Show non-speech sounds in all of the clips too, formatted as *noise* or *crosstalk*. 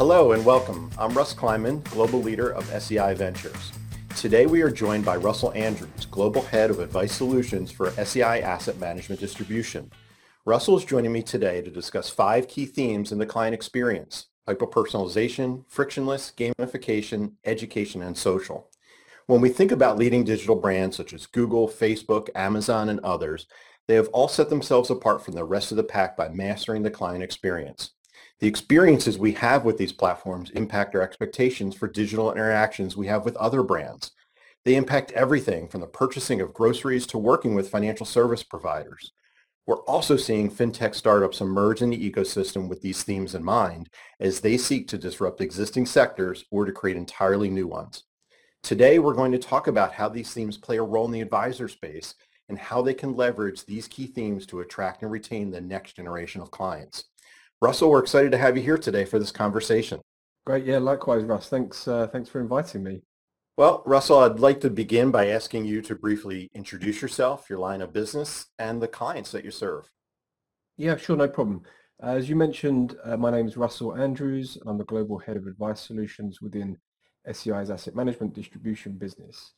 Hello and welcome. I'm Russ Kliman, Global Leader of SEI Ventures. Today we are joined by Russell Andrews, Global Head of Advice Solutions for SEI Asset Management Distribution. Russell is joining me today to discuss five key themes in the client experience, hyper-personalization, frictionless, gamification, education, and social. When we think about leading digital brands such as Google, Facebook, Amazon, and others, they have all set themselves apart from the rest of the pack by mastering the client experience. The experiences we have with these platforms impact our expectations for digital interactions we have with other brands. They impact everything from the purchasing of groceries to working with financial service providers. We're also seeing fintech startups emerge in the ecosystem with these themes in mind as they seek to disrupt existing sectors or to create entirely new ones. Today, we're going to talk about how these themes play a role in the advisor space and how they can leverage these key themes to attract and retain the next generation of clients. Russell, we're excited to have you here today for this conversation. Great. Yeah, likewise, Russ. Thanks, uh, thanks for inviting me. Well, Russell, I'd like to begin by asking you to briefly introduce yourself, your line of business, and the clients that you serve. Yeah, sure, no problem. As you mentioned, uh, my name is Russell Andrews. And I'm the Global Head of Advice Solutions within SEI's asset management distribution business.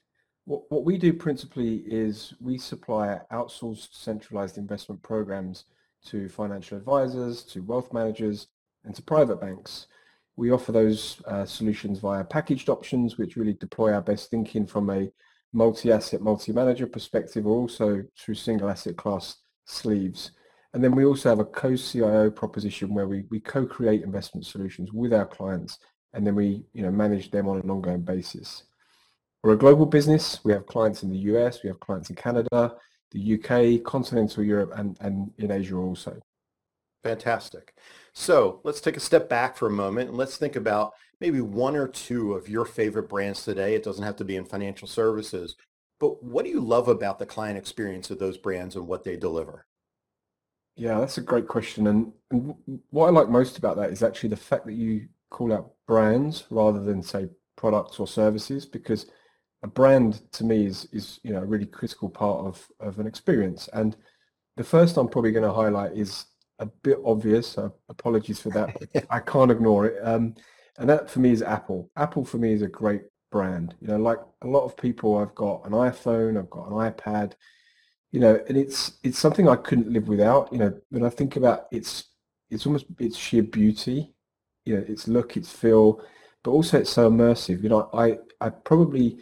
What, what we do principally is we supply outsourced centralized investment programs to financial advisors, to wealth managers, and to private banks. We offer those uh, solutions via packaged options, which really deploy our best thinking from a multi-asset, multi-manager perspective, or also through single asset class sleeves. And then we also have a co-CIO proposition where we, we co-create investment solutions with our clients, and then we you know, manage them on an ongoing basis. We're a global business. We have clients in the US, we have clients in Canada, the UK, continental Europe, and, and in Asia also. Fantastic. So let's take a step back for a moment and let's think about maybe one or two of your favorite brands today. It doesn't have to be in financial services, but what do you love about the client experience of those brands and what they deliver? Yeah, that's a great question. And, and what I like most about that is actually the fact that you call out brands rather than say products or services because a brand to me is is you know a really critical part of of an experience. And the first i'm probably going to highlight is a bit obvious so apologies for that *laughs* i can't ignore it. Um, and that for me is apple. Apple for me is a great brand. You know like a lot of people i've got an iphone i've got an ipad you know and it's it's something i couldn't live without. You know when i think about its it's almost its sheer beauty. You know its look its feel but also it's so immersive. You know i i probably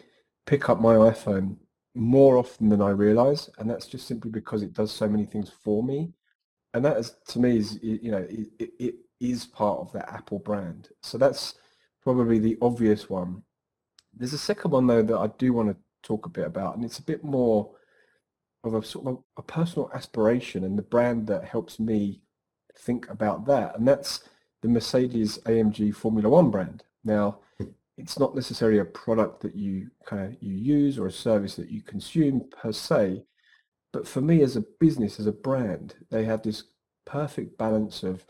pick up my iPhone more often than I realize, and that's just simply because it does so many things for me. And that is, to me, is you know, it, it is part of that Apple brand. So that's probably the obvious one. There's a second one though that I do want to talk a bit about, and it's a bit more of a sort of a, a personal aspiration and the brand that helps me think about that, and that's the Mercedes AMG Formula One brand. Now, hmm. It's not necessarily a product that you kind of you use or a service that you consume per se but for me as a business as a brand they have this perfect balance of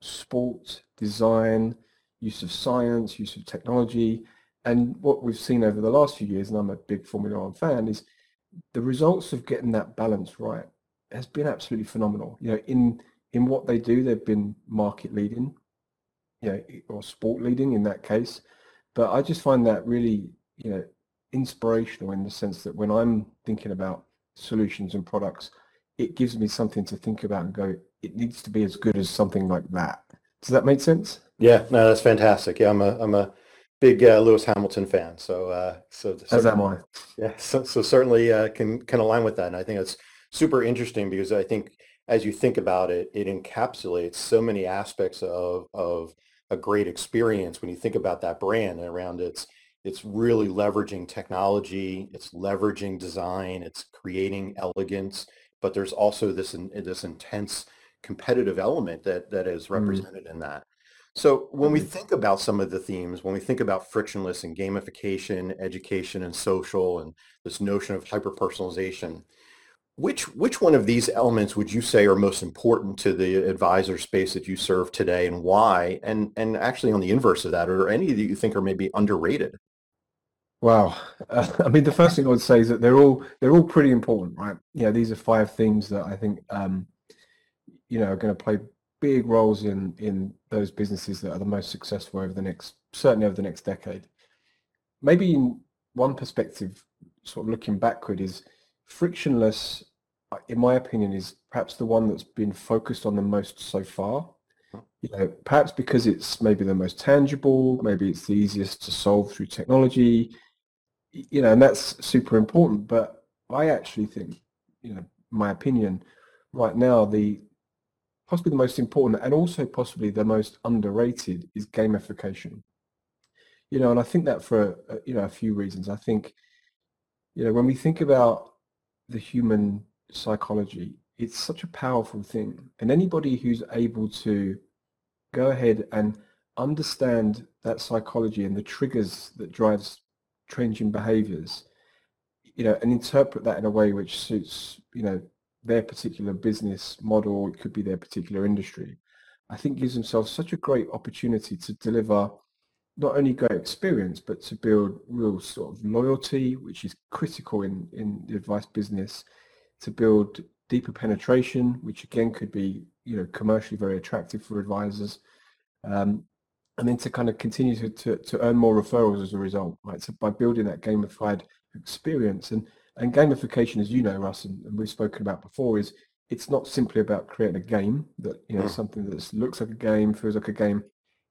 sport design use of science use of technology and what we've seen over the last few years and i'm a big formula one fan is the results of getting that balance right has been absolutely phenomenal. You know in in what they do they've been market leading you know or sport leading in that case but I just find that really, you know, inspirational in the sense that when I'm thinking about solutions and products, it gives me something to think about and go, it needs to be as good as something like that. Does that make sense? Yeah, no, that's fantastic. Yeah, I'm a I'm a big uh, Lewis Hamilton fan, so uh, so as am I. Yeah, so so certainly uh, can can align with that, and I think it's super interesting because I think as you think about it, it encapsulates so many aspects of of a great experience when you think about that brand around its it's really leveraging technology, it's leveraging design, it's creating elegance, but there's also this this intense competitive element that that is mm. represented mm. in that. So when we mm-hmm. think about some of the themes, when we think about frictionless and gamification, education and social and this notion of hyper-personalization, which which one of these elements would you say are most important to the advisor space that you serve today, and why? And and actually, on the inverse of that, are any that you think are maybe underrated? Wow, uh, *laughs* I mean, the first thing I would say is that they're all they're all pretty important, right? Yeah, these are five themes that I think um, you know are going to play big roles in in those businesses that are the most successful over the next certainly over the next decade. Maybe in one perspective, sort of looking backward, is frictionless. uh, In my opinion, is perhaps the one that's been focused on the most so far. You know, perhaps because it's maybe the most tangible, maybe it's the easiest to solve through technology, you know, and that's super important. But I actually think, you know, my opinion, right now, the possibly the most important and also possibly the most underrated is gamification. You know, and I think that for uh, you know a few reasons. I think you know when we think about the human psychology, it's such a powerful thing, and anybody who's able to go ahead and understand that psychology and the triggers that drives changing behaviors, you know, and interpret that in a way which suits, you know, their particular business model, it could be their particular industry, I think gives themselves such a great opportunity to deliver not only great experience, but to build real sort of loyalty, which is critical in, in the advice business, to build deeper penetration, which again could be, you know, commercially very attractive for advisors. Um, and then to kind of continue to, to, to earn more referrals as a result, right? So by building that gamified experience and, and gamification, as you know, Russ, and, and we've spoken about before, is it's not simply about creating a game that, you know, Mm. something that looks like a game, feels like a game.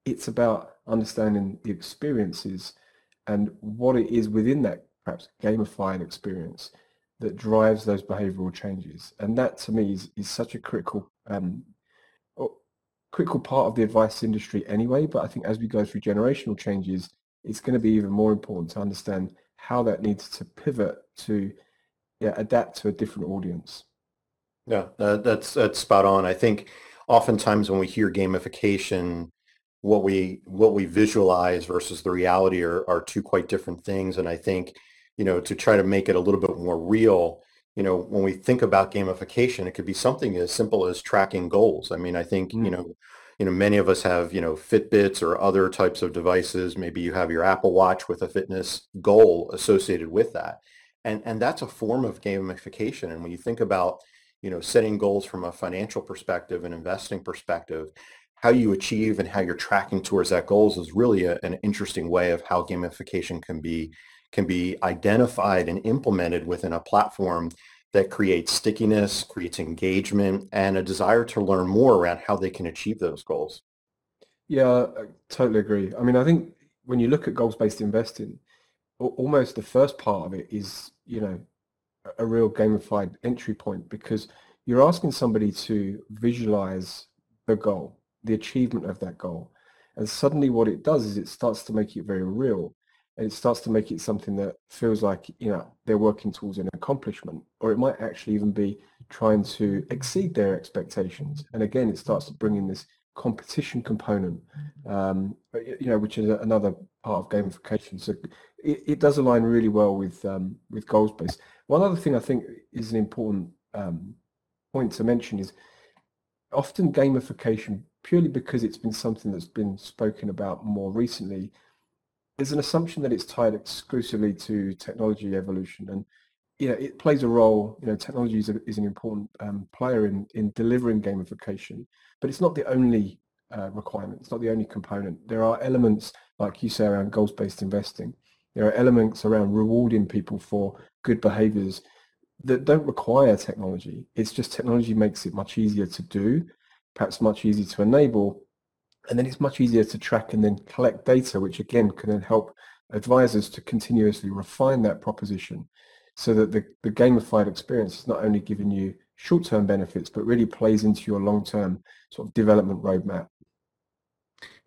It's about understanding the experiences and what it is within that perhaps gamified experience that drives those behavioral changes. And that to me is, is such a critical um, critical part of the advice industry anyway, but I think as we go through generational changes, it's going to be even more important to understand how that needs to pivot to yeah, adapt to a different audience. Yeah, that, that's that's spot on. I think oftentimes when we hear gamification, what we what we visualize versus the reality are, are two quite different things. And I think, you know, to try to make it a little bit more real, you know, when we think about gamification, it could be something as simple as tracking goals. I mean, I think, you Mm, know, you know, many of us have, you know, Fitbits or other types of devices. Maybe you have your Apple Watch with a fitness goal associated with that. And and that's a form of gamification. And when you think about you know, setting goals from a financial perspective and investing perspective, how you achieve and how you're tracking towards that goals is really a, an interesting way of how gamification can be can be identified and implemented within a platform that creates stickiness, creates engagement, and a desire to learn more around how they can achieve those goals. Yeah, I totally agree. I mean, I think when you look at goals-based investing, almost the first part of it is, you know, a a real gamified entry point because you're asking somebody to visualize the goal, the achievement of that goal. And suddenly what it does is it starts to make it very real. And it starts to make it something that feels like, you know, they're working towards an accomplishment, or it might actually even be trying to exceed their expectations. And again, it starts to bring in this competition component, um, you know, which is another part of gamification. So it, it does align really well with um, with goals based. One other thing I think is an important um, point to mention is often gamification, purely because it's been something that's been spoken about more recently, there's an assumption that it's tied exclusively to technology evolution. And you know, it plays a role, you know, technology is, a, is an important um, player in, in delivering gamification, but it's not the only uh, requirement. It's not the only component. There are elements, like you say, around goals-based investing. There are elements around rewarding people for good behaviors that don't require technology. It's just technology makes it much easier to do, perhaps much easier to enable, and then it's much easier to track and then collect data, which again can then help advisors to continuously refine that proposition so that the, the gamified experience is not only giving you short-term benefits, but really plays into your long-term sort of development roadmap.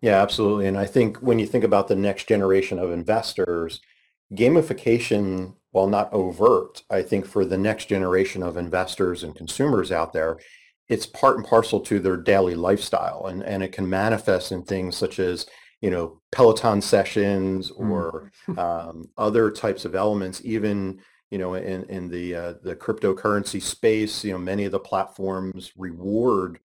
Yeah, absolutely. And I think when you think about the next generation of investors, gamification, while not overt, I think for the next generation of investors and consumers out there, it's part and parcel to their daily lifestyle. And, and it can manifest in things such as, you know, Peloton sessions Mm. or *laughs* um, other types of elements, even, you know, in, in the, uh, the cryptocurrency space, you know, many of the platforms reward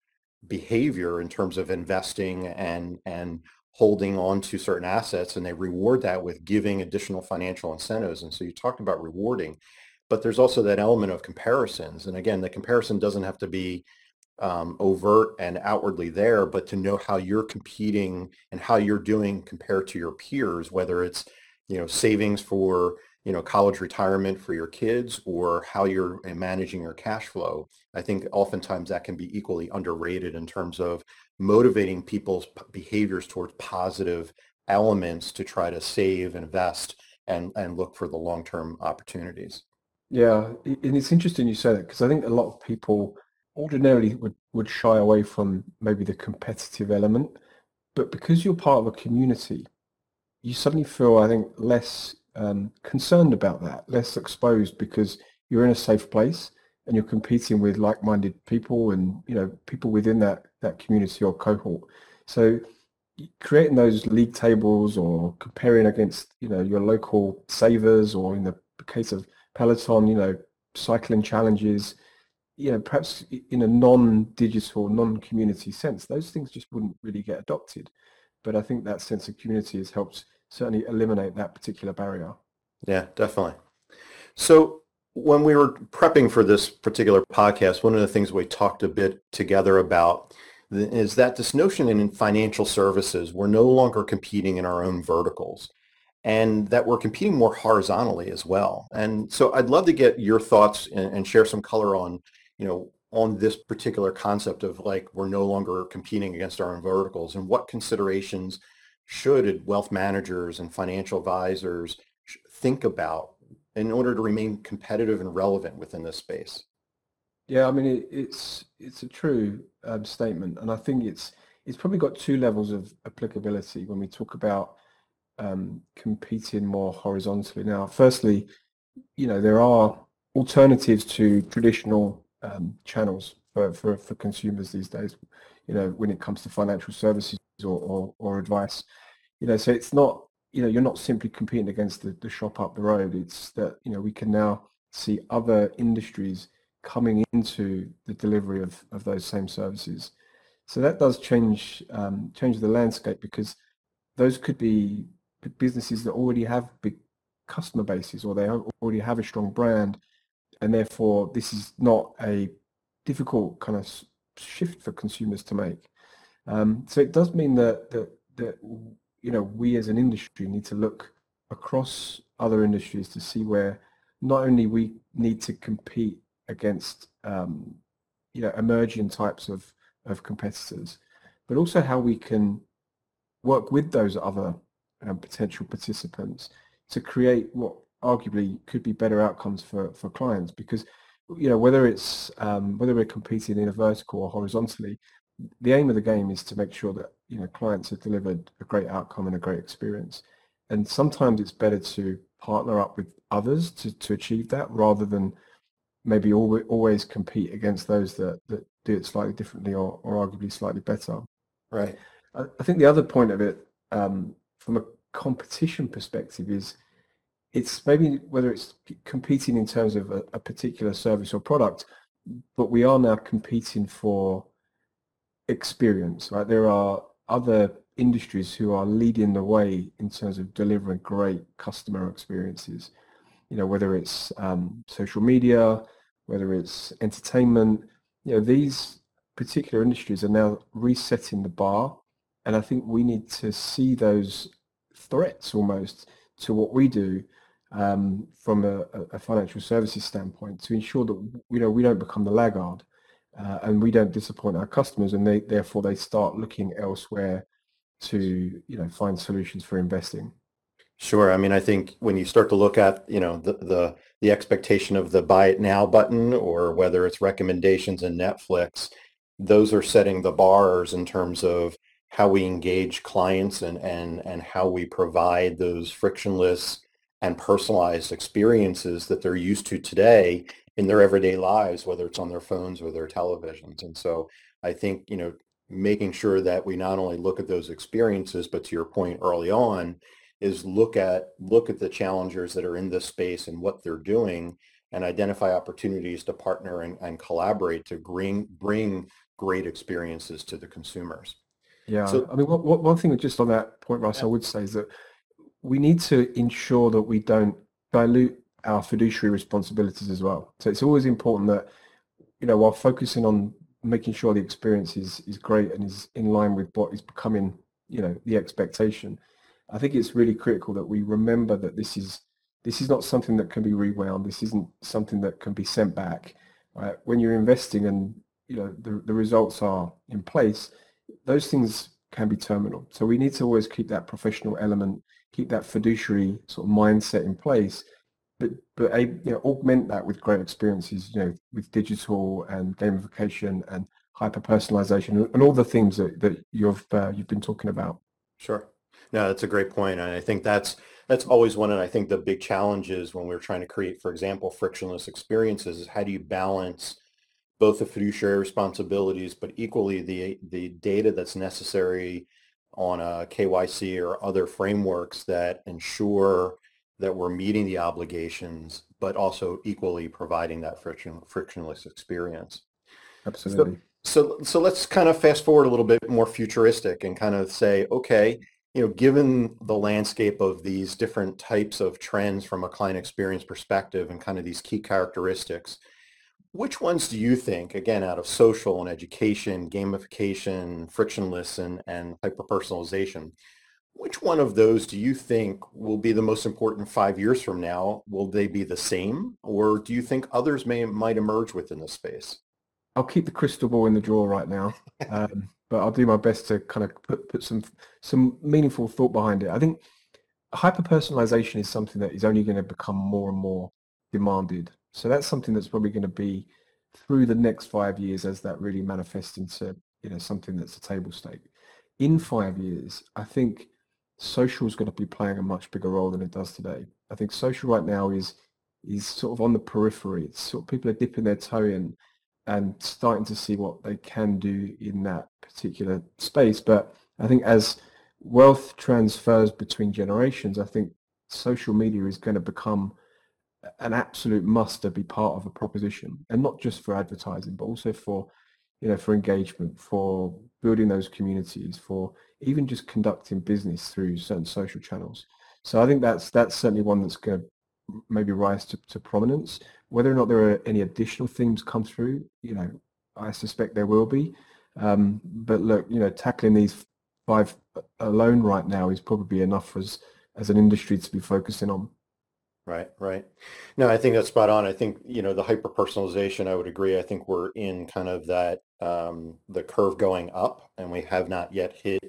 behavior in terms of investing and and holding on to certain assets and they reward that with giving additional financial incentives and so you talked about rewarding but there's also that element of comparisons and again the comparison doesn't have to be um, overt and outwardly there, but to know how you're competing and how you're doing compared to your peers, whether it's, you know, savings for, you know, college retirement for your kids or how you're managing your cash flow. I think oftentimes that can be equally underrated in terms of motivating people's behaviors towards positive elements to try to save, invest, and, and look for the long-term opportunities. Yeah, and it's interesting you say that because I think a lot of people ordinarily would, would shy away from maybe the competitive element, but because you're part of a community, you suddenly feel, I think, less um, concerned about that, less exposed because you're in a safe place and you're competing with like-minded people and you know people within that that community or cohort. So creating those league tables or comparing against you know your local savers or in the case of Peloton, you know cycling challenges, you know, perhaps in a non-digital, non-community sense, those things just wouldn't really get adopted. But I think that sense of community has helped certainly eliminate that particular barrier. Yeah, definitely. So when we were prepping for this particular podcast, one of the things we talked a bit together about is that this notion in financial services, we're no longer competing in our own verticals and that we're competing more horizontally as well. And so I'd love to get your thoughts and, and share some color on you know, on this particular concept of like we're no longer competing against our own verticals and what considerations should wealth managers and financial advisors think about in order to remain competitive and relevant within this space? Yeah, I mean it, it's it's a true um, statement, and I think it's it's probably got two levels of applicability when we talk about um, competing more horizontally. Now, firstly, you know there are alternatives to traditional um, channels for, for, for consumers these days, you know, when it comes to financial services or, or, or advice. You know, so it's not, you know, you're not simply competing against the, the shop up the road. It's that, you know, we can now see other industries coming into the delivery of, of those same services. So that does change um, change the landscape because those could be businesses that already have big customer bases or they already have a strong brand and therefore this is not a difficult kind of shift for consumers to make. Um, so it does mean that, that that you know we as an industry need to look across other industries to see where not only we need to compete against um, you know emerging types of of competitors, but also how we can work with those other um, potential participants to create what arguably could be better outcomes for, for clients because you know whether it's um, whether we're competing in a vertical or horizontally the aim of the game is to make sure that you know clients have delivered a great outcome and a great experience. And sometimes it's better to partner up with others to, to achieve that rather than maybe always, always compete against those that, that do it slightly differently or, or arguably slightly better. Right. I, I think the other point of it um, from a competition perspective is it's maybe whether it's competing in terms of a, a, particular service or product, but we are now competing for experience, right? There are other industries who are leading the way in terms of delivering great customer experiences. You know, whether it's um, social media, whether it's entertainment, you know, these particular industries are now resetting the bar. And I think we need to see those threats almost to what we do um, from a, a, financial services standpoint to ensure that you know we don't become the laggard uh, and we don't disappoint our customers and they therefore they start looking elsewhere to you know find solutions for investing. Sure. I mean, I think when you start to look at, you know, the, the, the expectation of the buy it now button or whether it's recommendations in Netflix, those are setting the bars in terms of how we engage clients and, and, and how we provide those frictionless and personalized experiences that they're used to today in their everyday lives, whether it's on their phones or their televisions. And so I think, you know, making sure that we not only look at those experiences, but to your point early on, is look at look at the challengers that are in this space and what they're doing and identify opportunities to partner and, and collaborate to bring bring great experiences to the consumers. Yeah, so, I mean, what, one thing just on that point, Russ, yeah. I would say is that we need to ensure that we don't dilute our fiduciary responsibilities as well. So it's always important that, you know, while focusing on making sure the experience is, is great and is in line with what is becoming, you know, the expectation. I think it's really critical that we remember that this is this is not something that can be rewound. This isn't something that can be sent back. Right? When you're investing and you know the, the results are in place, those things can be terminal. So we need to always keep that professional element, keep that fiduciary sort of mindset in place, but but you know, augment that with great experiences, you know, with digital and gamification and hyper personalization and all the things that, that you've uh, you've been talking about. Sure. No, that's a great point, and I think that's that's always one. And I think the big challenge is when we're trying to create, for example, frictionless experiences, is how do you balance both the fiduciary responsibilities, but equally the the data that's necessary on a KYC or other frameworks that ensure that we're meeting the obligations, but also equally providing that friction, frictionless experience. Absolutely. So, so, so let's kind of fast forward a little bit more futuristic and kind of say, okay, you know, given the landscape of these different types of trends from a client experience perspective and kind of these key characteristics, which ones do you think, again, out of social and education, gamification, frictionless, and, and hyper-personalization, which one of those do you think will be the most important five years from now? Will they be the same, or do you think others may might emerge within the space? I'll keep the crystal ball in the drawer right now, *laughs* um, but I'll do my best to kind of put, put some some meaningful thought behind it. I think hyper personalization is something that is only going to become more and more demanded. So that's something that's probably going to be through the next five years as that really manifests into you know something that's a table stake. In five years, I think social is going to be playing a much bigger role than it does today. I think social right now is is sort of on the periphery. It's sort of people are dipping their toe in and starting to see what they can do in that particular space. But I think as wealth transfers between generations, I think social media is going to become an absolute must to be part of a proposition and not just for advertising, but also for, you know, for engagement, for building those communities, for even just conducting business through certain social channels. So I think that's that's certainly one that's going to maybe rise to, to prominence. Whether or not there are any additional themes come through, you know, I suspect there will be. Um, but look, you know, tackling these five alone right now is probably enough for us as an industry to be focusing on. Right, right. No, I think that's spot on. I think, you know, the hyper personalization, I would agree. I think we're in kind of that, um, the curve going up and we have not yet hit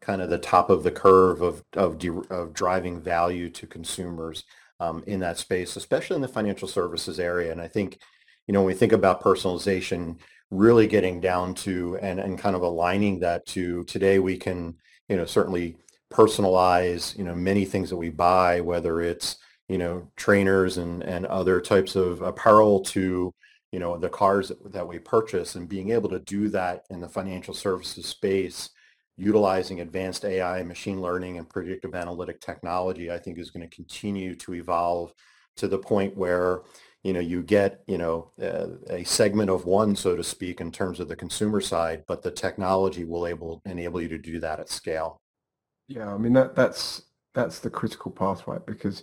kind of the top of the curve of, of, de- of driving value to consumers um, in that space, especially in the financial services area. And I think, you know, when we think about personalization, really getting down to and, and kind of aligning that to today we can, you know, certainly personalize, you know, many things that we buy, whether it's, you know, trainers and, and other types of apparel to, you know, the cars that, we purchase and being able to do that in the financial services space utilizing advanced AI, machine learning, and predictive analytic technology, I think is going to continue to evolve to the point where you know you get you know uh, a segment of one, so to speak, in terms of the consumer side, but the technology will able enable you to do that at scale. Yeah, I mean that that's that's the critical path, right? Because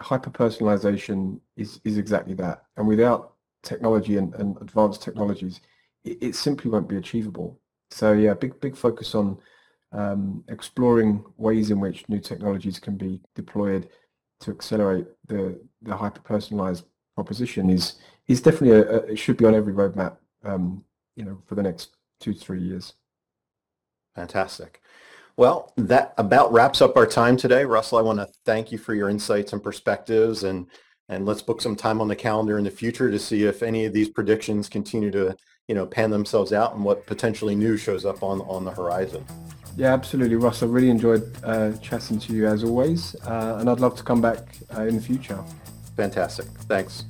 hyper personalization is is exactly that, and without technology and, and advanced technologies, it, it simply won't be achievable. So yeah, big big focus on um, exploring ways in which new technologies can be deployed to accelerate the the hyper personalized proposition is is definitely a, a, it should be on every roadmap um, you know for the next two three years. Fantastic. Well, that about wraps up our time today. Russell, I want to thank you for your insights and perspectives and and let's book some time on the calendar in the future to see if any of these predictions continue to you know pan themselves out and what potentially new shows up on on the horizon. Yeah, absolutely, Russell. Really enjoyed uh, chatting to you as always, uh, and I'd love to come back uh, in the future. Fantastic. Thanks.